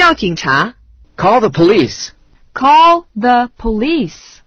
叫警察。Call the police. Call the police.